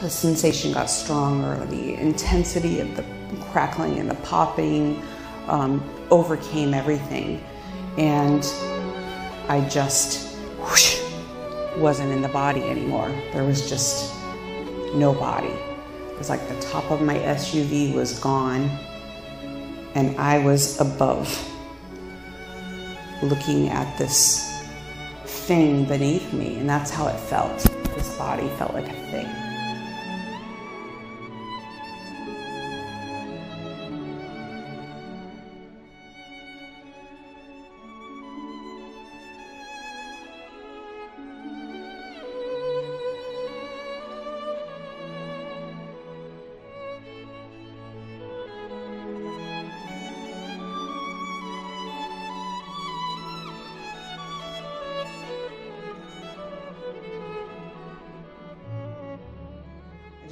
The sensation got stronger. The intensity of the crackling and the popping um, overcame everything. And I just whoosh, wasn't in the body anymore. There was just no body. It was like the top of my SUV was gone, and I was above, looking at this thing beneath me, and that's how it felt. This body felt like a thing.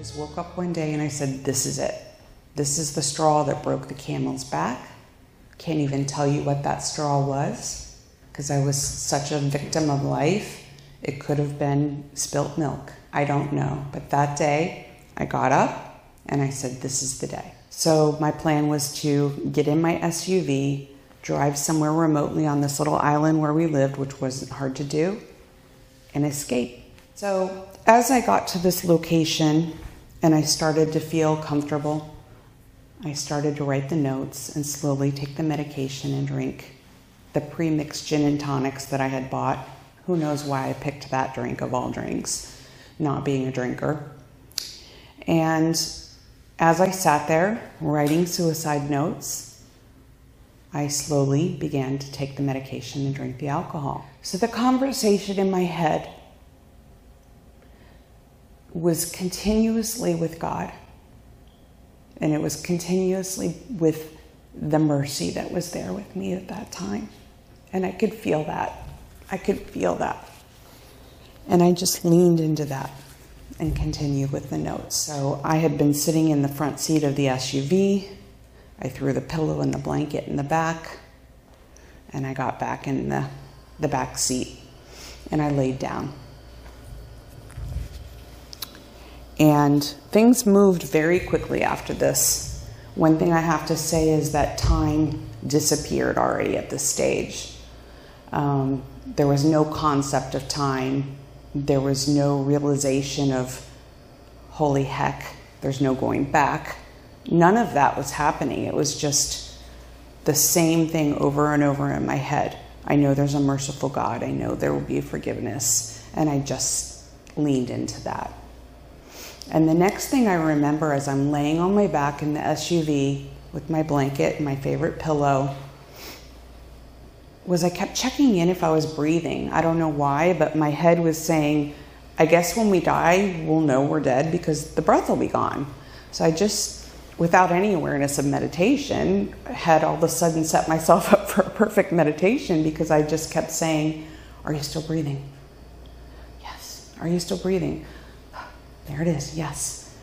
Just woke up one day and I said, This is it. This is the straw that broke the camel's back. Can't even tell you what that straw was because I was such a victim of life. It could have been spilt milk. I don't know. But that day, I got up and I said, This is the day. So my plan was to get in my SUV, drive somewhere remotely on this little island where we lived, which wasn't hard to do, and escape. So as I got to this location and I started to feel comfortable, I started to write the notes and slowly take the medication and drink the pre mixed gin and tonics that I had bought. Who knows why I picked that drink of all drinks, not being a drinker. And as I sat there writing suicide notes, I slowly began to take the medication and drink the alcohol. So the conversation in my head was continuously with God. And it was continuously with the mercy that was there with me at that time. And I could feel that. I could feel that. And I just leaned into that and continued with the notes. So I had been sitting in the front seat of the SUV. I threw the pillow and the blanket in the back. And I got back in the, the back seat and I laid down. And things moved very quickly after this. One thing I have to say is that time disappeared already at this stage. Um, there was no concept of time, there was no realization of, holy heck, there's no going back. None of that was happening. It was just the same thing over and over in my head. I know there's a merciful God, I know there will be forgiveness. And I just leaned into that. And the next thing I remember as I'm laying on my back in the SUV with my blanket and my favorite pillow was I kept checking in if I was breathing. I don't know why, but my head was saying, I guess when we die, we'll know we're dead because the breath will be gone. So I just, without any awareness of meditation, had all of a sudden set myself up for a perfect meditation because I just kept saying, Are you still breathing? Yes. Are you still breathing? There it is, yes.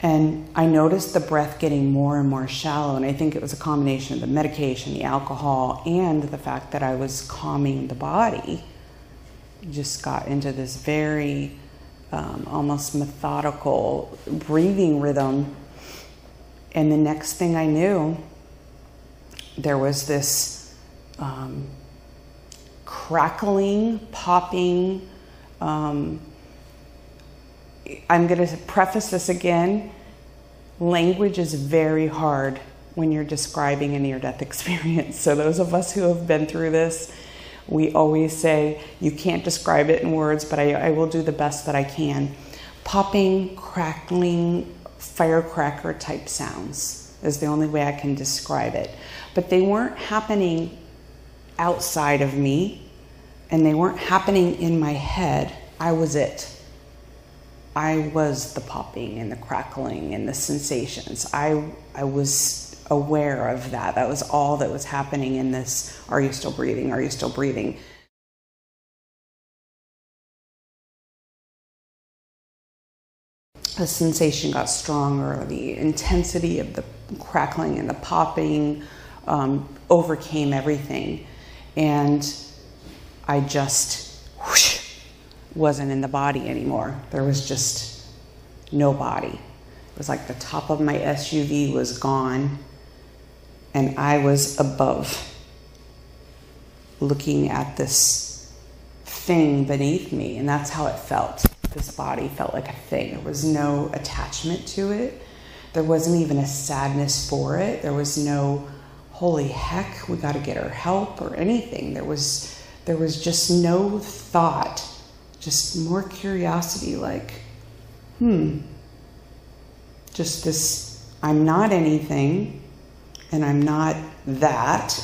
And I noticed the breath getting more and more shallow, and I think it was a combination of the medication, the alcohol, and the fact that I was calming the body. Just got into this very um, almost methodical breathing rhythm. And the next thing I knew, there was this um, crackling, popping, um, I'm going to preface this again. Language is very hard when you're describing a near death experience. So, those of us who have been through this, we always say, you can't describe it in words, but I, I will do the best that I can. Popping, crackling, firecracker type sounds is the only way I can describe it. But they weren't happening outside of me and they weren't happening in my head. I was it. I was the popping and the crackling and the sensations. I, I was aware of that. That was all that was happening in this Are you still breathing? Are you still breathing? The sensation got stronger, the intensity of the crackling and the popping um, overcame everything. And I just wasn't in the body anymore. There was just no body. It was like the top of my SUV was gone and I was above looking at this thing beneath me. And that's how it felt. This body felt like a thing. There was no attachment to it. There wasn't even a sadness for it. There was no, holy heck, we got to get her help or anything. There was, there was just no thought just more curiosity like, hmm, just this I'm not anything and I'm not that.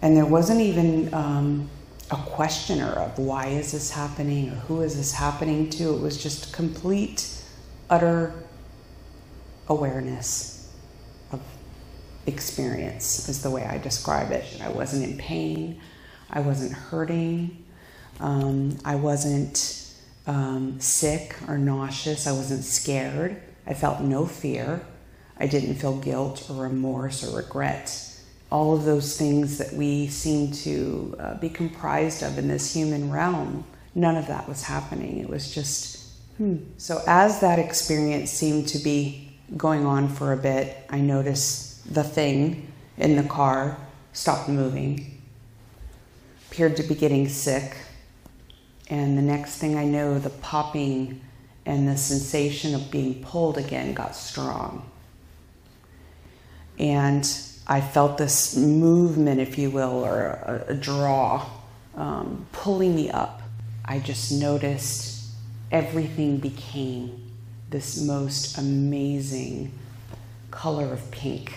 And there wasn't even um, a questioner of why is this happening or who is this happening to. It was just complete, utter awareness of experience, is the way I describe it. I wasn't in pain, I wasn't hurting. Um, I wasn't um, sick or nauseous. I wasn't scared. I felt no fear. I didn't feel guilt or remorse or regret. All of those things that we seem to uh, be comprised of in this human realm, none of that was happening. It was just, hmm. So, as that experience seemed to be going on for a bit, I noticed the thing in the car stopped moving, appeared to be getting sick and the next thing I know, the popping and the sensation of being pulled again got strong. And I felt this movement, if you will, or a, a draw um, pulling me up. I just noticed everything became this most amazing color of pink.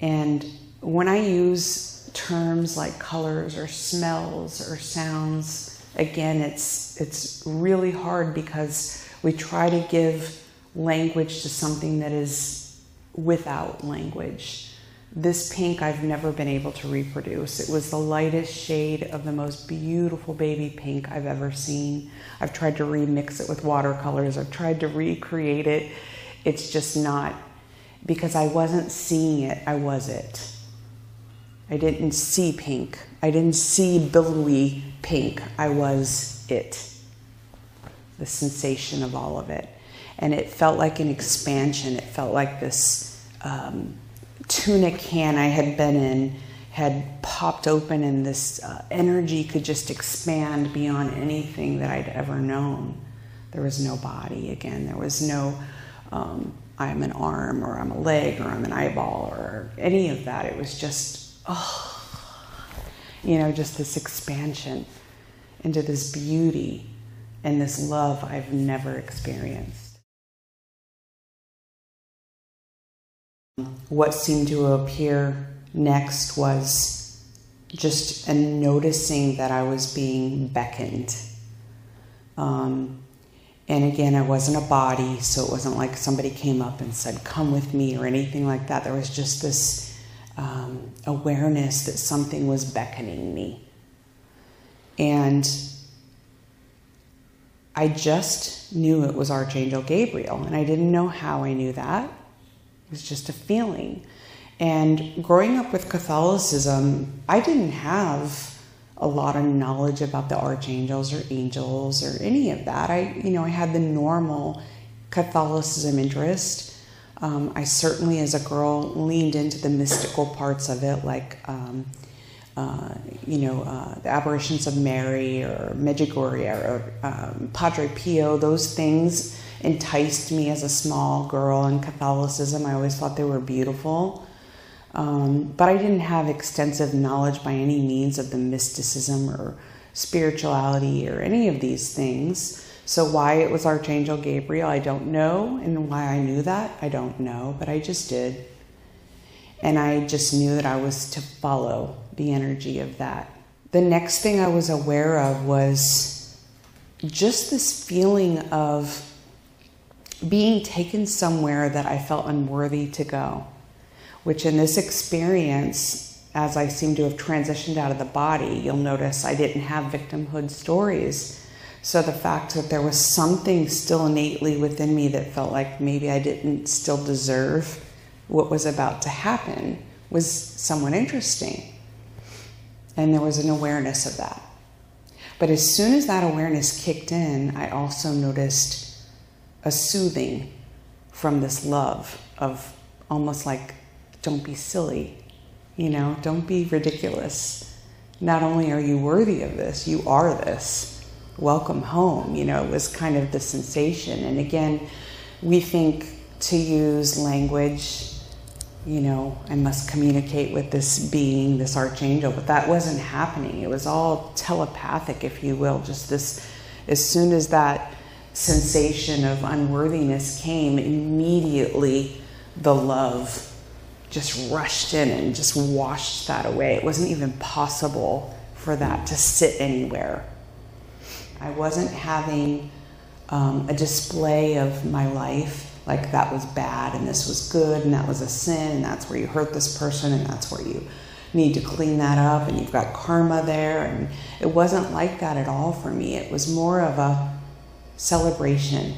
And when I use terms like colors or smells or sounds, again, it's, it's really hard because we try to give language to something that is without language. This pink I've never been able to reproduce. It was the lightest shade of the most beautiful baby pink I've ever seen. I've tried to remix it with watercolors, I've tried to recreate it. It's just not because I wasn't seeing it, I was it. I didn't see pink. I didn't see billowy pink. I was it. The sensation of all of it. And it felt like an expansion. It felt like this um, tuna can I had been in had popped open, and this uh, energy could just expand beyond anything that I'd ever known. There was no body again. There was no, um, I'm an arm, or I'm a leg, or I'm an eyeball, or any of that. It was just oh, you know, just this expansion into this beauty and this love I've never experienced. What seemed to appear next was just a noticing that I was being beckoned. Um, and again, I wasn't a body, so it wasn't like somebody came up and said, Come with me, or anything like that. There was just this um, awareness that something was beckoning me. And I just knew it was Archangel Gabriel, and I didn't know how I knew that. It was just a feeling. And growing up with Catholicism, I didn't have a lot of knowledge about the archangels or angels or any of that. I, you know, I had the normal Catholicism interest, um, I certainly, as a girl, leaned into the mystical parts of it, like, um, uh, you know, uh, the apparitions of Mary or Medjugorje or um, Padre Pio. Those things enticed me as a small girl in Catholicism. I always thought they were beautiful. Um, but I didn't have extensive knowledge by any means of the mysticism or spirituality or any of these things. So, why it was Archangel Gabriel, I don't know. And why I knew that, I don't know. But I just did. And I just knew that I was to follow the energy of that. The next thing I was aware of was just this feeling of being taken somewhere that I felt unworthy to go, which in this experience, as I seem to have transitioned out of the body, you'll notice I didn't have victimhood stories. So the fact that there was something still innately within me that felt like maybe I didn't still deserve what was about to happen was somewhat interesting. And there was an awareness of that. But as soon as that awareness kicked in, I also noticed a soothing from this love of almost like, don't be silly, you know, don't be ridiculous. Not only are you worthy of this, you are this. Welcome home, you know, it was kind of the sensation. And again, we think to use language you know, I must communicate with this being, this archangel, but that wasn't happening. It was all telepathic, if you will. Just this, as soon as that sensation of unworthiness came, immediately the love just rushed in and just washed that away. It wasn't even possible for that to sit anywhere. I wasn't having um, a display of my life like that was bad and this was good and that was a sin and that's where you hurt this person and that's where you need to clean that up and you've got karma there. And it wasn't like that at all for me. It was more of a celebration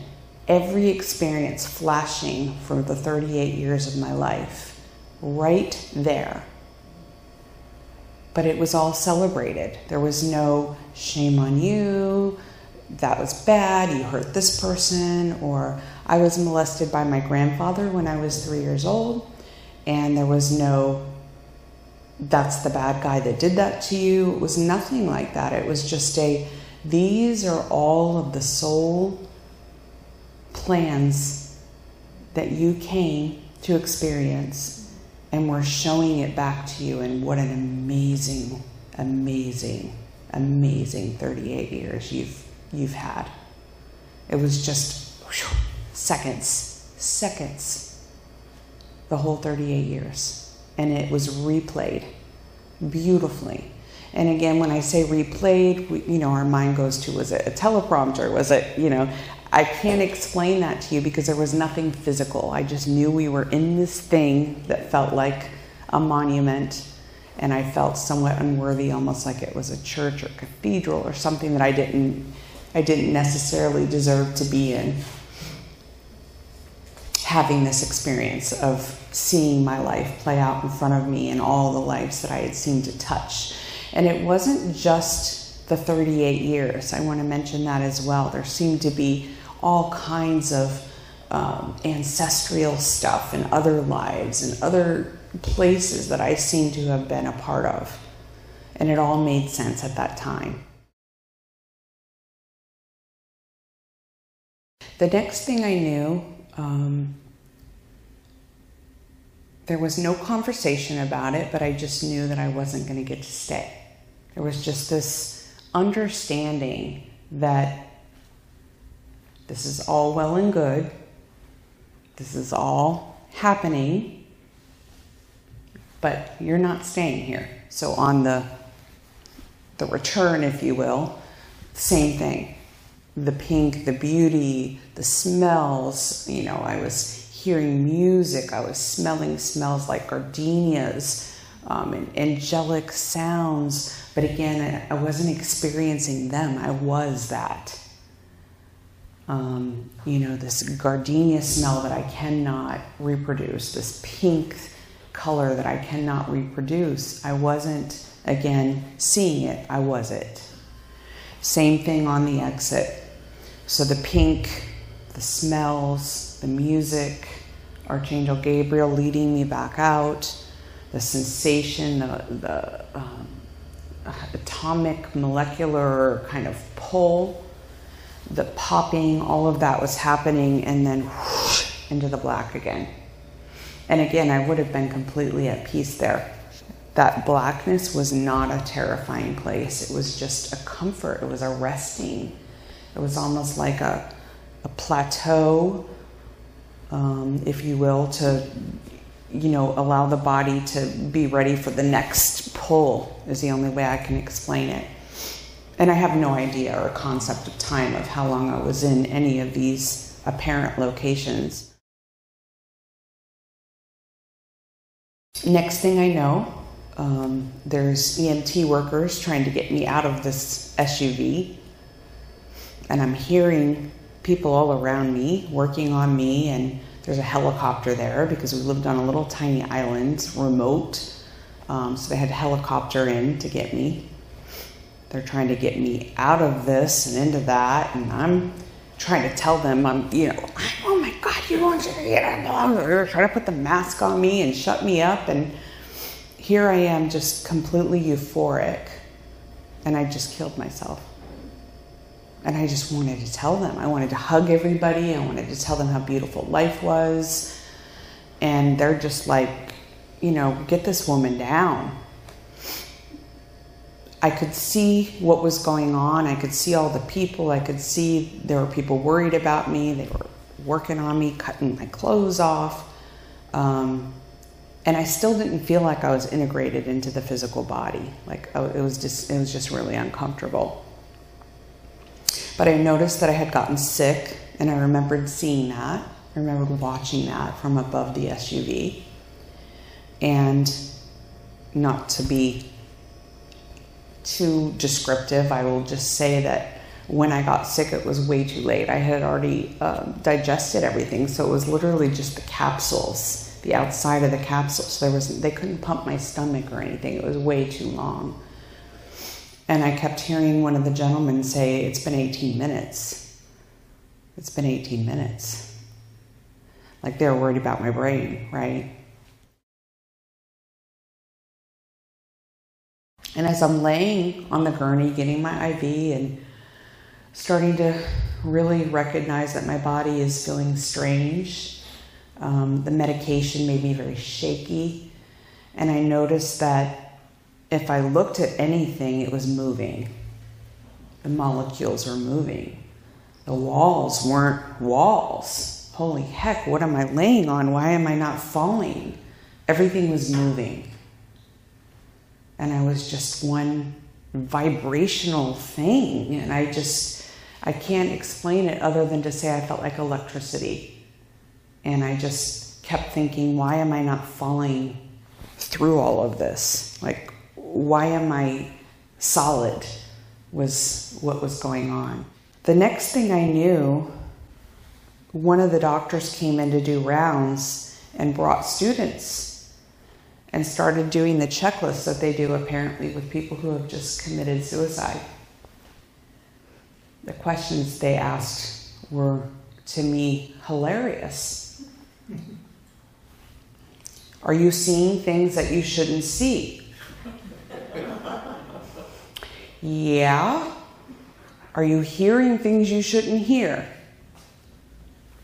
every experience flashing for the 38 years of my life right there but it was all celebrated there was no shame on you that was bad, you hurt this person, or I was molested by my grandfather when I was three years old, and there was no, that's the bad guy that did that to you. It was nothing like that. It was just a, these are all of the soul plans that you came to experience, and we're showing it back to you, and what an amazing, amazing, amazing 38 years you've you've had. It was just whew, seconds, seconds, the whole 38 years. And it was replayed beautifully. And again, when I say replayed, we, you know, our mind goes to was it a teleprompter? Was it, you know, I can't explain that to you because there was nothing physical. I just knew we were in this thing that felt like a monument and I felt somewhat unworthy, almost like it was a church or cathedral or something that I didn't I didn't necessarily deserve to be in. Having this experience of seeing my life play out in front of me and all the lives that I had seemed to touch. And it wasn't just the 38 years, I want to mention that as well. There seemed to be all kinds of um, ancestral stuff and other lives and other places that I seemed to have been a part of. And it all made sense at that time. The next thing I knew, um, there was no conversation about it, but I just knew that I wasn't going to get to stay. There was just this understanding that this is all well and good, this is all happening, but you're not staying here. So on the the return, if you will, same thing the pink, the beauty, the smells. You know, I was hearing music, I was smelling smells like gardenias um, and angelic sounds. But again, I, I wasn't experiencing them, I was that. Um, you know, this gardenia smell that I cannot reproduce, this pink color that I cannot reproduce. I wasn't, again, seeing it, I was it. Same thing on the exit. So the pink, the smells, the music, Archangel Gabriel leading me back out, the sensation, the, the um, atomic molecular kind of pull, the popping, all of that was happening, and then whoosh, into the black again. And again, I would have been completely at peace there. That blackness was not a terrifying place. It was just a comfort. It was a resting. It was almost like a, a plateau, um, if you will, to you know allow the body to be ready for the next pull. Is the only way I can explain it. And I have no idea or concept of time of how long I was in any of these apparent locations. Next thing I know, um, there's EMT workers trying to get me out of this SUV. And I'm hearing people all around me working on me, and there's a helicopter there because we lived on a little tiny island, remote. Um, so they had a helicopter in to get me. They're trying to get me out of this and into that, and I'm trying to tell them I'm, you know, oh my God, you want to? They're trying to put the mask on me and shut me up, and here I am, just completely euphoric, and I just killed myself. And I just wanted to tell them. I wanted to hug everybody. I wanted to tell them how beautiful life was. And they're just like, you know, get this woman down. I could see what was going on. I could see all the people. I could see there were people worried about me. They were working on me, cutting my clothes off. Um, and I still didn't feel like I was integrated into the physical body. Like oh, it was just, it was just really uncomfortable. But I noticed that I had gotten sick, and I remembered seeing that. I remembered watching that from above the SUV. And not to be too descriptive, I will just say that when I got sick, it was way too late. I had already uh, digested everything, so it was literally just the capsules, the outside of the capsules. There was they couldn't pump my stomach or anything. It was way too long. And I kept hearing one of the gentlemen say, It's been 18 minutes. It's been 18 minutes. Like they were worried about my brain, right? And as I'm laying on the gurney, getting my IV and starting to really recognize that my body is feeling strange, um, the medication made me very shaky. And I noticed that if I looked at anything, it was moving. The molecules were moving. The walls weren't walls. Holy heck, what am I laying on? Why am I not falling? Everything was moving. And I was just one vibrational thing. And I just, I can't explain it other than to say I felt like electricity. And I just kept thinking, why am I not falling through all of this? Like, why am I solid? Was what was going on. The next thing I knew, one of the doctors came in to do rounds and brought students and started doing the checklist that they do apparently with people who have just committed suicide. The questions they asked were to me hilarious. Are you seeing things that you shouldn't see? Yeah. Are you hearing things you shouldn't hear?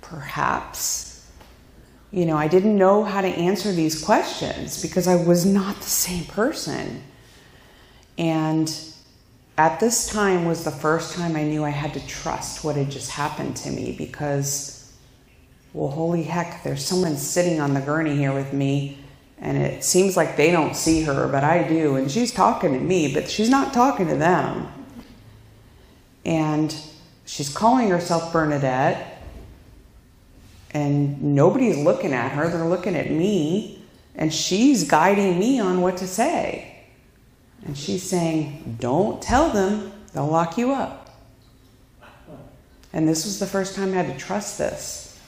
Perhaps. You know, I didn't know how to answer these questions because I was not the same person. And at this time was the first time I knew I had to trust what had just happened to me because, well, holy heck, there's someone sitting on the gurney here with me and it seems like they don't see her, but I do. And she's talking to me, but she's not talking to them. And she's calling herself Bernadette. And nobody's looking at her, they're looking at me. And she's guiding me on what to say. And she's saying, Don't tell them, they'll lock you up. And this was the first time I had to trust this.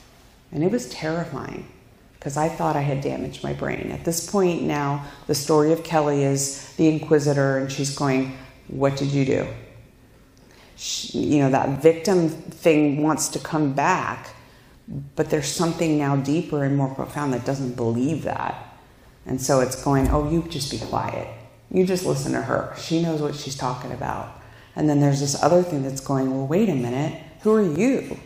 And it was terrifying because I thought I had damaged my brain. At this point now, the story of Kelly is the inquisitor, and she's going, What did you do? She, you know, that victim thing wants to come back, but there's something now deeper and more profound that doesn't believe that. And so it's going, Oh, you just be quiet. You just listen to her. She knows what she's talking about. And then there's this other thing that's going, Well, wait a minute. Who are you?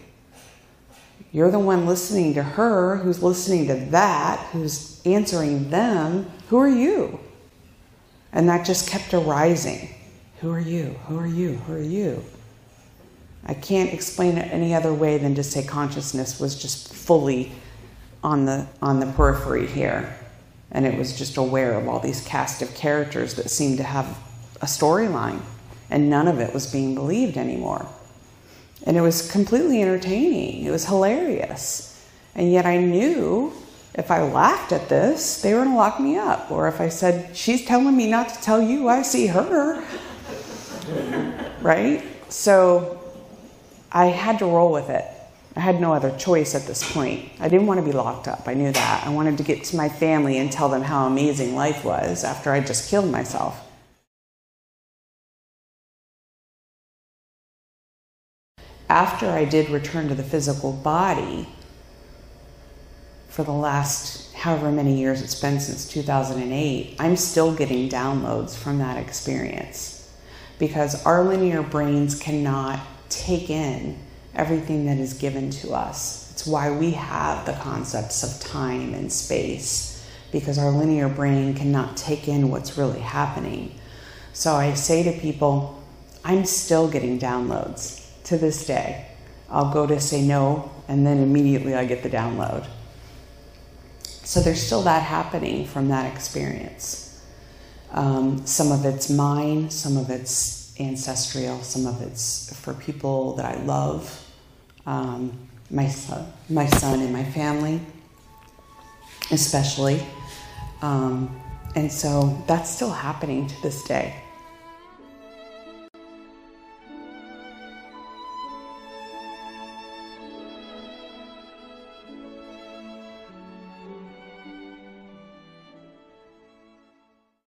You're the one listening to her, who's listening to that, who's answering them. Who are you? And that just kept arising. Who are you? Who are you? Who are you? I can't explain it any other way than to say consciousness was just fully on the on the periphery here. And it was just aware of all these cast of characters that seemed to have a storyline and none of it was being believed anymore. And it was completely entertaining, it was hilarious. And yet I knew if I laughed at this, they were going to lock me up. Or if I said, She's telling me not to tell you I see her. right? So I had to roll with it. I had no other choice at this point. I didn't want to be locked up. I knew that. I wanted to get to my family and tell them how amazing life was after I just killed myself. After I did return to the physical body, for the last however many years it's been since 2008, I'm still getting downloads from that experience because our linear brains cannot take in everything that is given to us. It's why we have the concepts of time and space, because our linear brain cannot take in what's really happening. So I say to people, I'm still getting downloads to this day. I'll go to say no, and then immediately I get the download. So there's still that happening from that experience. Um, some of it's mine, some of it's ancestral, some of it's for people that I love um, my son, my son and my family, especially. Um, and so that's still happening to this day.